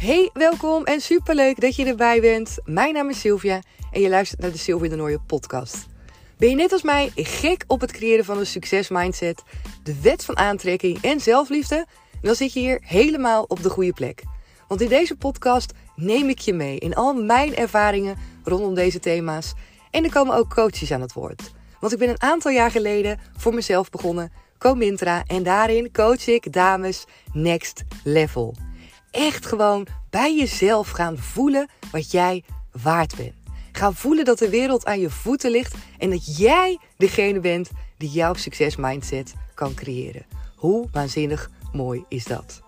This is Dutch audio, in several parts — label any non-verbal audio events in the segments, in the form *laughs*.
Hey, welkom en superleuk dat je erbij bent. Mijn naam is Sylvia en je luistert naar de Sylvia de Nooie podcast. Ben je net als mij gek op het creëren van een succesmindset, de wet van aantrekking en zelfliefde? Dan zit je hier helemaal op de goede plek. Want in deze podcast neem ik je mee in al mijn ervaringen rondom deze thema's. En er komen ook coaches aan het woord. Want ik ben een aantal jaar geleden voor mezelf begonnen, Comintra, en daarin coach ik dames next level. Echt gewoon bij jezelf gaan voelen wat jij waard bent. Gaan voelen dat de wereld aan je voeten ligt en dat jij degene bent die jouw succesmindset kan creëren. Hoe waanzinnig mooi is dat?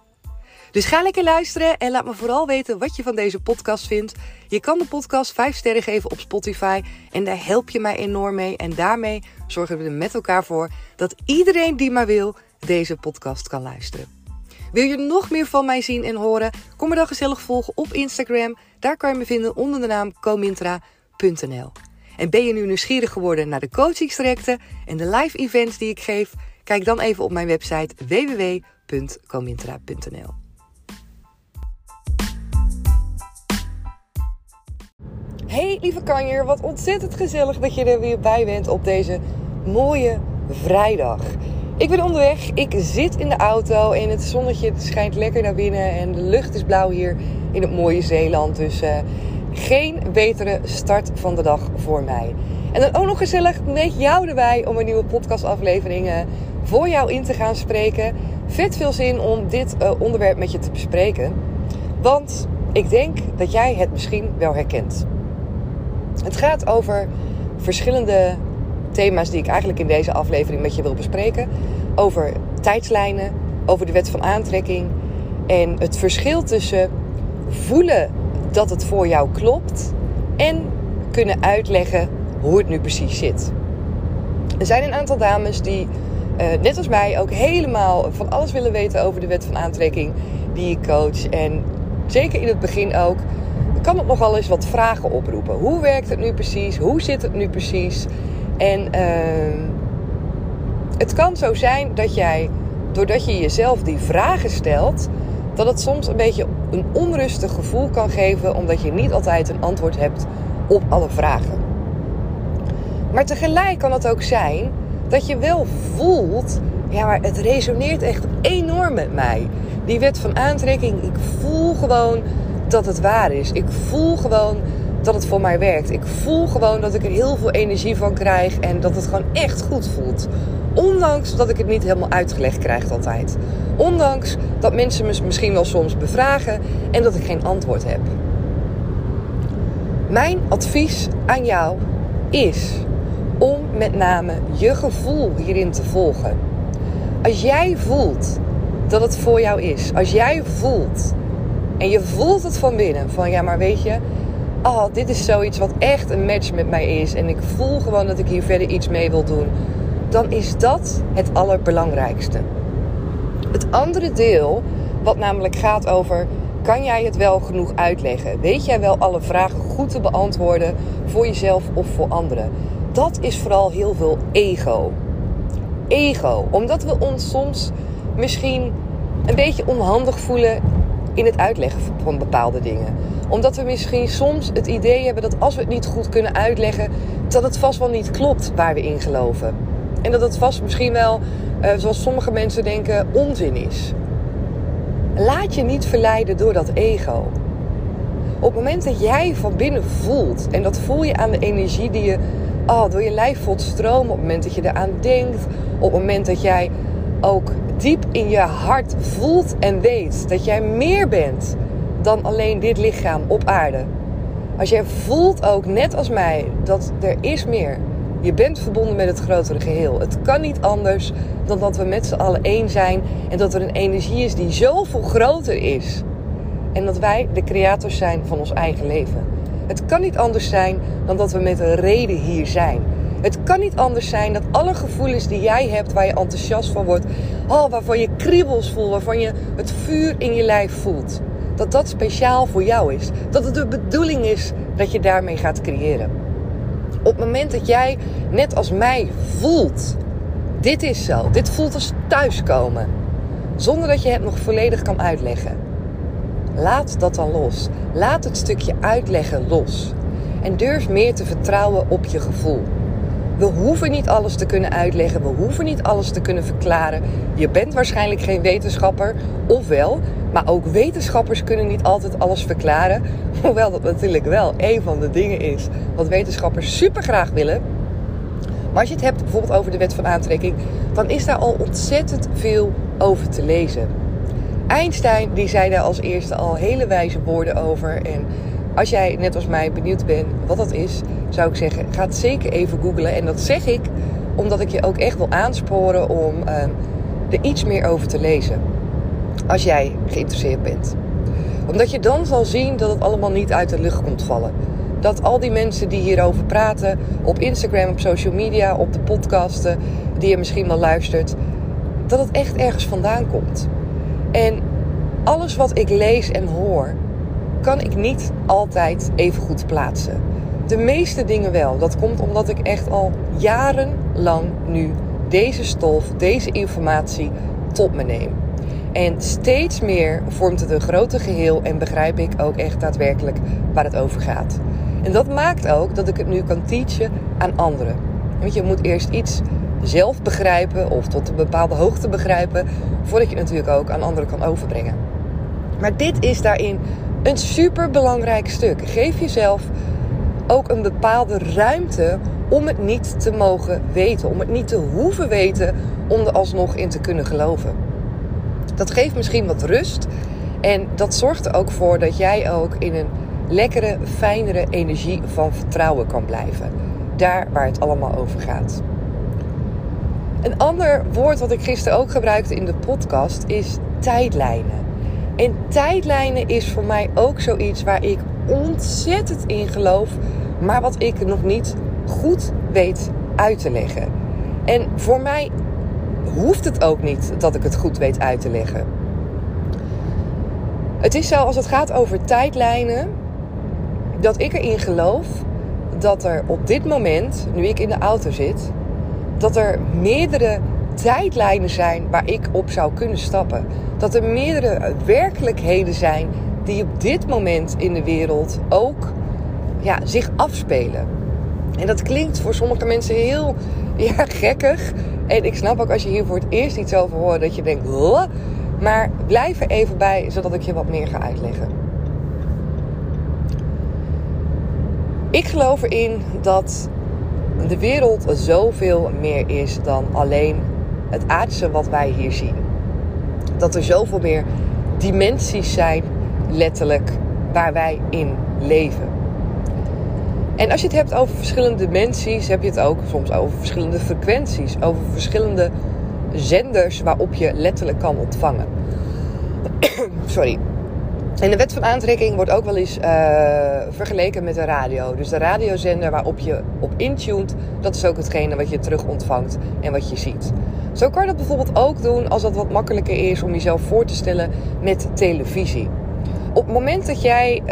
Dus ga lekker luisteren en laat me vooral weten wat je van deze podcast vindt. Je kan de podcast 5 sterren geven op Spotify en daar help je mij enorm mee. En daarmee zorgen we er met elkaar voor dat iedereen die maar wil deze podcast kan luisteren. Wil je nog meer van mij zien en horen? Kom me dan gezellig volgen op Instagram. Daar kan je me vinden onder de naam comintra.nl. En ben je nu nieuwsgierig geworden naar de coachingstrajecten en de live events die ik geef? Kijk dan even op mijn website www.comintra.nl. Hey lieve kanjer, wat ontzettend gezellig dat je er weer bij bent op deze mooie vrijdag. Ik ben onderweg, ik zit in de auto en het zonnetje schijnt lekker naar binnen en de lucht is blauw hier in het mooie Zeeland. Dus uh, geen betere start van de dag voor mij. En dan ook nog gezellig met jou erbij om een nieuwe podcastaflevering uh, voor jou in te gaan spreken. Vet veel zin om dit uh, onderwerp met je te bespreken. Want ik denk dat jij het misschien wel herkent. Het gaat over verschillende thema's die ik eigenlijk in deze aflevering met je wil bespreken. Over tijdslijnen, over de wet van aantrekking en het verschil tussen voelen dat het voor jou klopt en kunnen uitleggen hoe het nu precies zit. Er zijn een aantal dames die, uh, net als mij, ook helemaal van alles willen weten over de wet van aantrekking die ik coach. En zeker in het begin ook, kan het nogal eens wat vragen oproepen. Hoe werkt het nu precies? Hoe zit het nu precies? En uh, het kan zo zijn dat jij, doordat je jezelf die vragen stelt, dat het soms een beetje een onrustig gevoel kan geven, omdat je niet altijd een antwoord hebt op alle vragen. Maar tegelijk kan het ook zijn dat je wel voelt, ja, maar het resoneert echt enorm met mij. Die wet van aantrekking, ik voel gewoon dat het waar is. Ik voel gewoon dat het voor mij werkt. Ik voel gewoon dat ik er heel veel energie van krijg en dat het gewoon echt goed voelt. Ondanks dat ik het niet helemaal uitgelegd krijg altijd. Ondanks dat mensen me misschien wel soms bevragen en dat ik geen antwoord heb. Mijn advies aan jou is om met name je gevoel hierin te volgen. Als jij voelt dat het voor jou is, als jij voelt en je voelt het van binnen, van ja, maar weet je, oh, dit is zoiets wat echt een match met mij is en ik voel gewoon dat ik hier verder iets mee wil doen, dan is dat het allerbelangrijkste. Het andere deel, wat namelijk gaat over kan jij het wel genoeg uitleggen? Weet jij wel alle vragen goed te beantwoorden voor jezelf of voor anderen? Dat is vooral heel veel ego. Ego, omdat we ons soms misschien een beetje onhandig voelen in het uitleggen van bepaalde dingen. Omdat we misschien soms het idee hebben dat als we het niet goed kunnen uitleggen, dat het vast wel niet klopt waar we in geloven. En dat het vast misschien wel, uh, zoals sommige mensen denken, onzin is. Laat je niet verleiden door dat ego. Op het moment dat jij van binnen voelt, en dat voel je aan de energie die je oh, door je lijf voelt stromen, op het moment dat je eraan denkt, op het moment dat jij ook diep in je hart voelt en weet dat jij meer bent dan alleen dit lichaam op aarde. Als jij voelt ook, net als mij, dat er is meer. Je bent verbonden met het grotere geheel. Het kan niet anders dan dat we met z'n allen één zijn en dat er een energie is die zoveel groter is. En dat wij de creators zijn van ons eigen leven. Het kan niet anders zijn dan dat we met een reden hier zijn. Het kan niet anders zijn dat alle gevoelens die jij hebt, waar je enthousiast van wordt, oh, waarvan je kriebels voelt, waarvan je het vuur in je lijf voelt, dat dat speciaal voor jou is. Dat het de bedoeling is dat je daarmee gaat creëren. Op het moment dat jij, net als mij, voelt, dit is zo, dit voelt als thuiskomen, zonder dat je het nog volledig kan uitleggen. laat dat dan los. Laat het stukje uitleggen los. En durf meer te vertrouwen op je gevoel. We hoeven niet alles te kunnen uitleggen. We hoeven niet alles te kunnen verklaren. Je bent waarschijnlijk geen wetenschapper. Ofwel, maar ook wetenschappers kunnen niet altijd alles verklaren. *laughs* Hoewel dat natuurlijk wel een van de dingen is wat wetenschappers super graag willen. Maar als je het hebt bijvoorbeeld over de wet van aantrekking, dan is daar al ontzettend veel over te lezen. Einstein die zei daar als eerste al hele wijze woorden over. En als jij net als mij benieuwd bent wat dat is, zou ik zeggen, ga het zeker even googlen. En dat zeg ik omdat ik je ook echt wil aansporen om uh, er iets meer over te lezen. Als jij geïnteresseerd bent. Omdat je dan zal zien dat het allemaal niet uit de lucht komt vallen. Dat al die mensen die hierover praten, op Instagram, op social media, op de podcasten, die je misschien wel luistert, dat het echt ergens vandaan komt. En alles wat ik lees en hoor, kan ik niet altijd even goed plaatsen. De meeste dingen wel. Dat komt omdat ik echt al jarenlang nu deze stof, deze informatie tot me neem. En steeds meer vormt het een groter geheel en begrijp ik ook echt daadwerkelijk waar het over gaat. En dat maakt ook dat ik het nu kan teachen aan anderen. Want je moet eerst iets zelf begrijpen of tot een bepaalde hoogte begrijpen, voordat je het natuurlijk ook aan anderen kan overbrengen. Maar dit is daarin een super belangrijk stuk. Geef jezelf ook een bepaalde ruimte om het niet te mogen weten, om het niet te hoeven weten, om er alsnog in te kunnen geloven. Dat geeft misschien wat rust en dat zorgt er ook voor dat jij ook in een lekkere, fijnere energie van vertrouwen kan blijven. Daar waar het allemaal over gaat. Een ander woord wat ik gisteren ook gebruikte in de podcast is tijdlijnen. En tijdlijnen is voor mij ook zoiets waar ik ontzettend in geloof, maar wat ik nog niet goed weet uit te leggen. En voor mij hoeft het ook niet dat ik het goed weet uit te leggen. Het is zo als het gaat over tijdlijnen, dat ik erin geloof dat er op dit moment, nu ik in de auto zit, dat er meerdere tijdlijnen zijn waar ik op zou kunnen stappen. Dat er meerdere werkelijkheden zijn die op dit moment in de wereld ook ja, zich afspelen. En dat klinkt voor sommige mensen heel *laughs* ja, gekkig. En ik snap ook als je hier voor het eerst iets over hoort dat je denkt, maar blijf er even bij zodat ik je wat meer ga uitleggen. Ik geloof erin dat de wereld zoveel meer is dan alleen het aardse wat wij hier zien. Dat er zoveel meer dimensies zijn, letterlijk, waar wij in leven. En als je het hebt over verschillende dimensies, heb je het ook soms over verschillende frequenties, over verschillende zenders waarop je letterlijk kan ontvangen. *clears throat* Sorry. En de wet van aantrekking wordt ook wel eens uh, vergeleken met de radio. Dus de radiozender waarop je op intuned, dat is ook hetgene wat je terug ontvangt en wat je ziet. Zo kan je dat bijvoorbeeld ook doen als dat wat makkelijker is om jezelf voor te stellen met televisie. Op het moment dat jij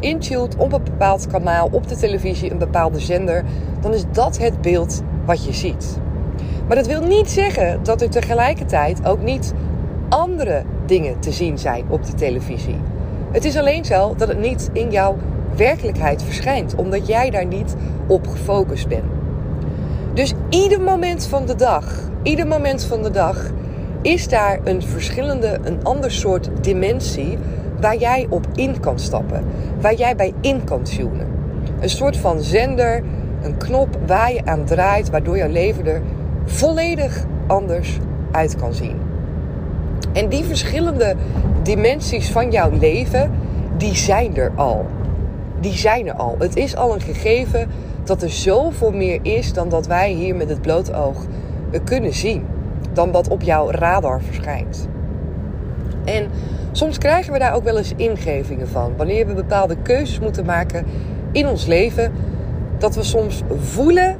intuned op een bepaald kanaal op de televisie, een bepaalde zender, dan is dat het beeld wat je ziet. Maar dat wil niet zeggen dat er tegelijkertijd ook niet andere dingen te zien zijn op die televisie. Het is alleen zo dat het niet in jouw werkelijkheid verschijnt, omdat jij daar niet op gefocust bent. Dus ieder moment van de dag, ieder moment van de dag is daar een verschillende, een ander soort dimensie waar jij op in kan stappen, waar jij bij in kan tunen. Een soort van zender, een knop waar je aan draait, waardoor jouw leven er volledig anders uit kan zien. En die verschillende dimensies van jouw leven, die zijn er al. Die zijn er al. Het is al een gegeven dat er zoveel meer is dan dat wij hier met het blote oog kunnen zien. Dan wat op jouw radar verschijnt. En soms krijgen we daar ook wel eens ingevingen van. Wanneer we bepaalde keuzes moeten maken in ons leven. Dat we soms voelen,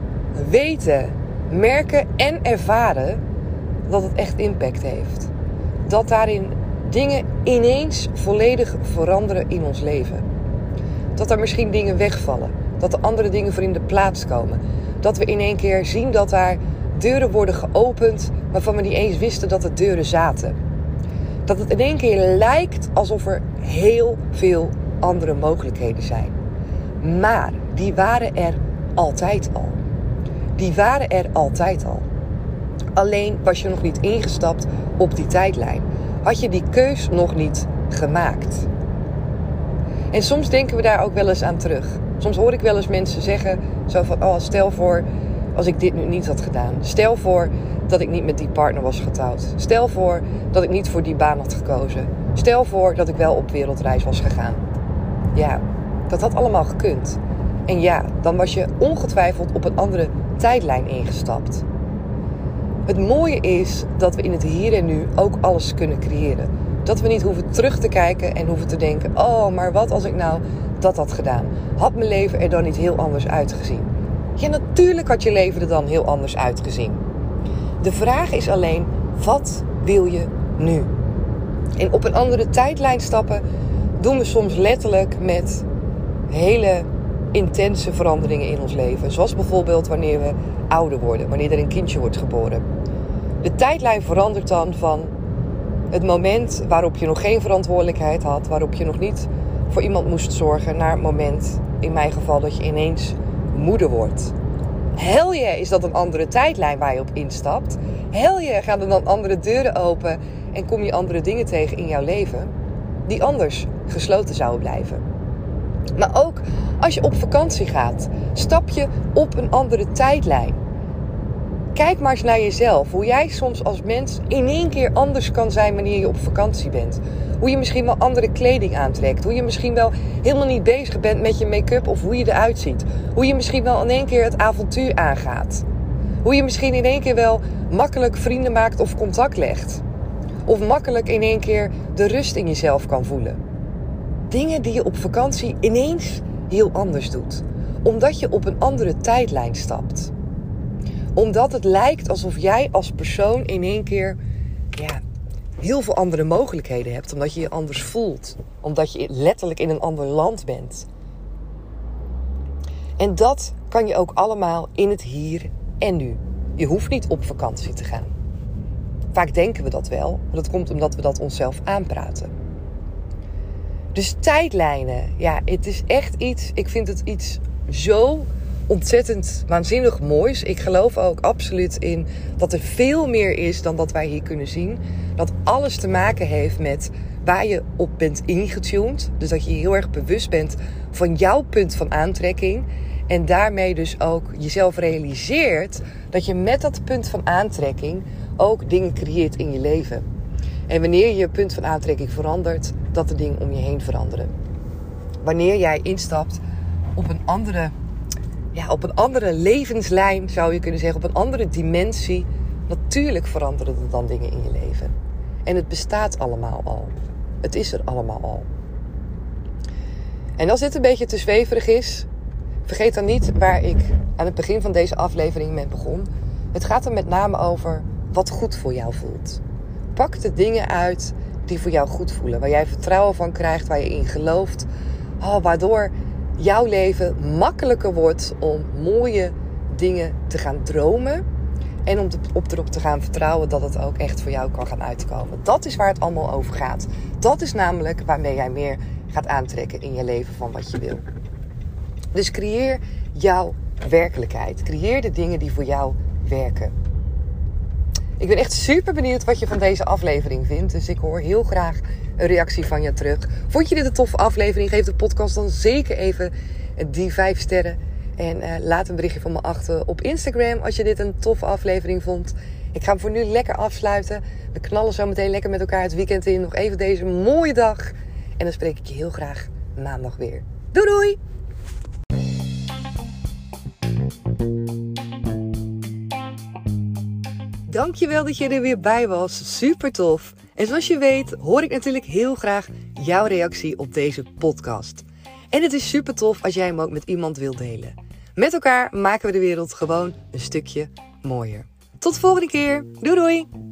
weten, merken en ervaren dat het echt impact heeft. Dat daarin dingen ineens volledig veranderen in ons leven. Dat er misschien dingen wegvallen. Dat er andere dingen voor in de plaats komen. Dat we in één keer zien dat daar deuren worden geopend waarvan we niet eens wisten dat er deuren zaten. Dat het in één keer lijkt alsof er heel veel andere mogelijkheden zijn. Maar die waren er altijd al. Die waren er altijd al. Alleen was je nog niet ingestapt op die tijdlijn. Had je die keus nog niet gemaakt. En soms denken we daar ook wel eens aan terug. Soms hoor ik wel eens mensen zeggen: zo van, oh, stel voor als ik dit nu niet had gedaan. Stel voor dat ik niet met die partner was getrouwd. Stel voor dat ik niet voor die baan had gekozen. Stel voor dat ik wel op wereldreis was gegaan. Ja, dat had allemaal gekund. En ja, dan was je ongetwijfeld op een andere tijdlijn ingestapt. Het mooie is dat we in het hier en nu ook alles kunnen creëren. Dat we niet hoeven terug te kijken en hoeven te denken: oh, maar wat als ik nou dat had gedaan? Had mijn leven er dan niet heel anders uitgezien? Ja, natuurlijk had je leven er dan heel anders uitgezien. De vraag is alleen: wat wil je nu? En op een andere tijdlijn stappen doen we soms letterlijk met hele intense veranderingen in ons leven. Zoals bijvoorbeeld wanneer we ouder worden, wanneer er een kindje wordt geboren. De tijdlijn verandert dan van het moment waarop je nog geen verantwoordelijkheid had, waarop je nog niet voor iemand moest zorgen, naar het moment, in mijn geval, dat je ineens moeder wordt. Hel je is dat een andere tijdlijn waar je op instapt. Hel je gaan er dan andere deuren open en kom je andere dingen tegen in jouw leven die anders gesloten zouden blijven. Maar ook als je op vakantie gaat, stap je op een andere tijdlijn. Kijk maar eens naar jezelf. Hoe jij soms als mens in één keer anders kan zijn wanneer je op vakantie bent. Hoe je misschien wel andere kleding aantrekt. Hoe je misschien wel helemaal niet bezig bent met je make-up of hoe je eruit ziet. Hoe je misschien wel in één keer het avontuur aangaat. Hoe je misschien in één keer wel makkelijk vrienden maakt of contact legt. Of makkelijk in één keer de rust in jezelf kan voelen. Dingen die je op vakantie ineens heel anders doet. Omdat je op een andere tijdlijn stapt omdat het lijkt alsof jij als persoon in één keer ja, heel veel andere mogelijkheden hebt. Omdat je je anders voelt. Omdat je letterlijk in een ander land bent. En dat kan je ook allemaal in het hier en nu. Je hoeft niet op vakantie te gaan. Vaak denken we dat wel, maar dat komt omdat we dat onszelf aanpraten. Dus tijdlijnen, ja, het is echt iets, ik vind het iets zo ontzettend waanzinnig moois. Ik geloof ook absoluut in dat er veel meer is dan dat wij hier kunnen zien. Dat alles te maken heeft met waar je op bent ingetuned. Dus dat je heel erg bewust bent van jouw punt van aantrekking. En daarmee dus ook jezelf realiseert dat je met dat punt van aantrekking ook dingen creëert in je leven. En wanneer je punt van aantrekking verandert, dat de dingen om je heen veranderen. Wanneer jij instapt op een andere ja, op een andere levenslijn, zou je kunnen zeggen, op een andere dimensie. Natuurlijk veranderen er dan dingen in je leven. En het bestaat allemaal al. Het is er allemaal al. En als dit een beetje te zweverig is, vergeet dan niet waar ik aan het begin van deze aflevering mee begon. Het gaat er met name over wat goed voor jou voelt. Pak de dingen uit die voor jou goed voelen, waar jij vertrouwen van krijgt, waar je in gelooft. Oh, waardoor jouw leven makkelijker wordt om mooie dingen te gaan dromen. En om op erop te gaan vertrouwen dat het ook echt voor jou kan gaan uitkomen. Dat is waar het allemaal over gaat. Dat is namelijk waarmee jij meer gaat aantrekken in je leven van wat je wil. Dus creëer jouw werkelijkheid. Creëer de dingen die voor jou werken. Ik ben echt super benieuwd wat je van deze aflevering vindt. Dus ik hoor heel graag een reactie van je terug. Vond je dit een toffe aflevering? Geef de podcast dan zeker even die 5 sterren. En uh, laat een berichtje van me achter op Instagram als je dit een toffe aflevering vond. Ik ga hem voor nu lekker afsluiten. We knallen zo meteen lekker met elkaar het weekend in. Nog even deze mooie dag. En dan spreek ik je heel graag maandag weer. Doei doei! Dankjewel dat je er weer bij was. Super tof. En zoals je weet hoor ik natuurlijk heel graag jouw reactie op deze podcast. En het is super tof als jij hem ook met iemand wilt delen. Met elkaar maken we de wereld gewoon een stukje mooier. Tot de volgende keer. Doei doei!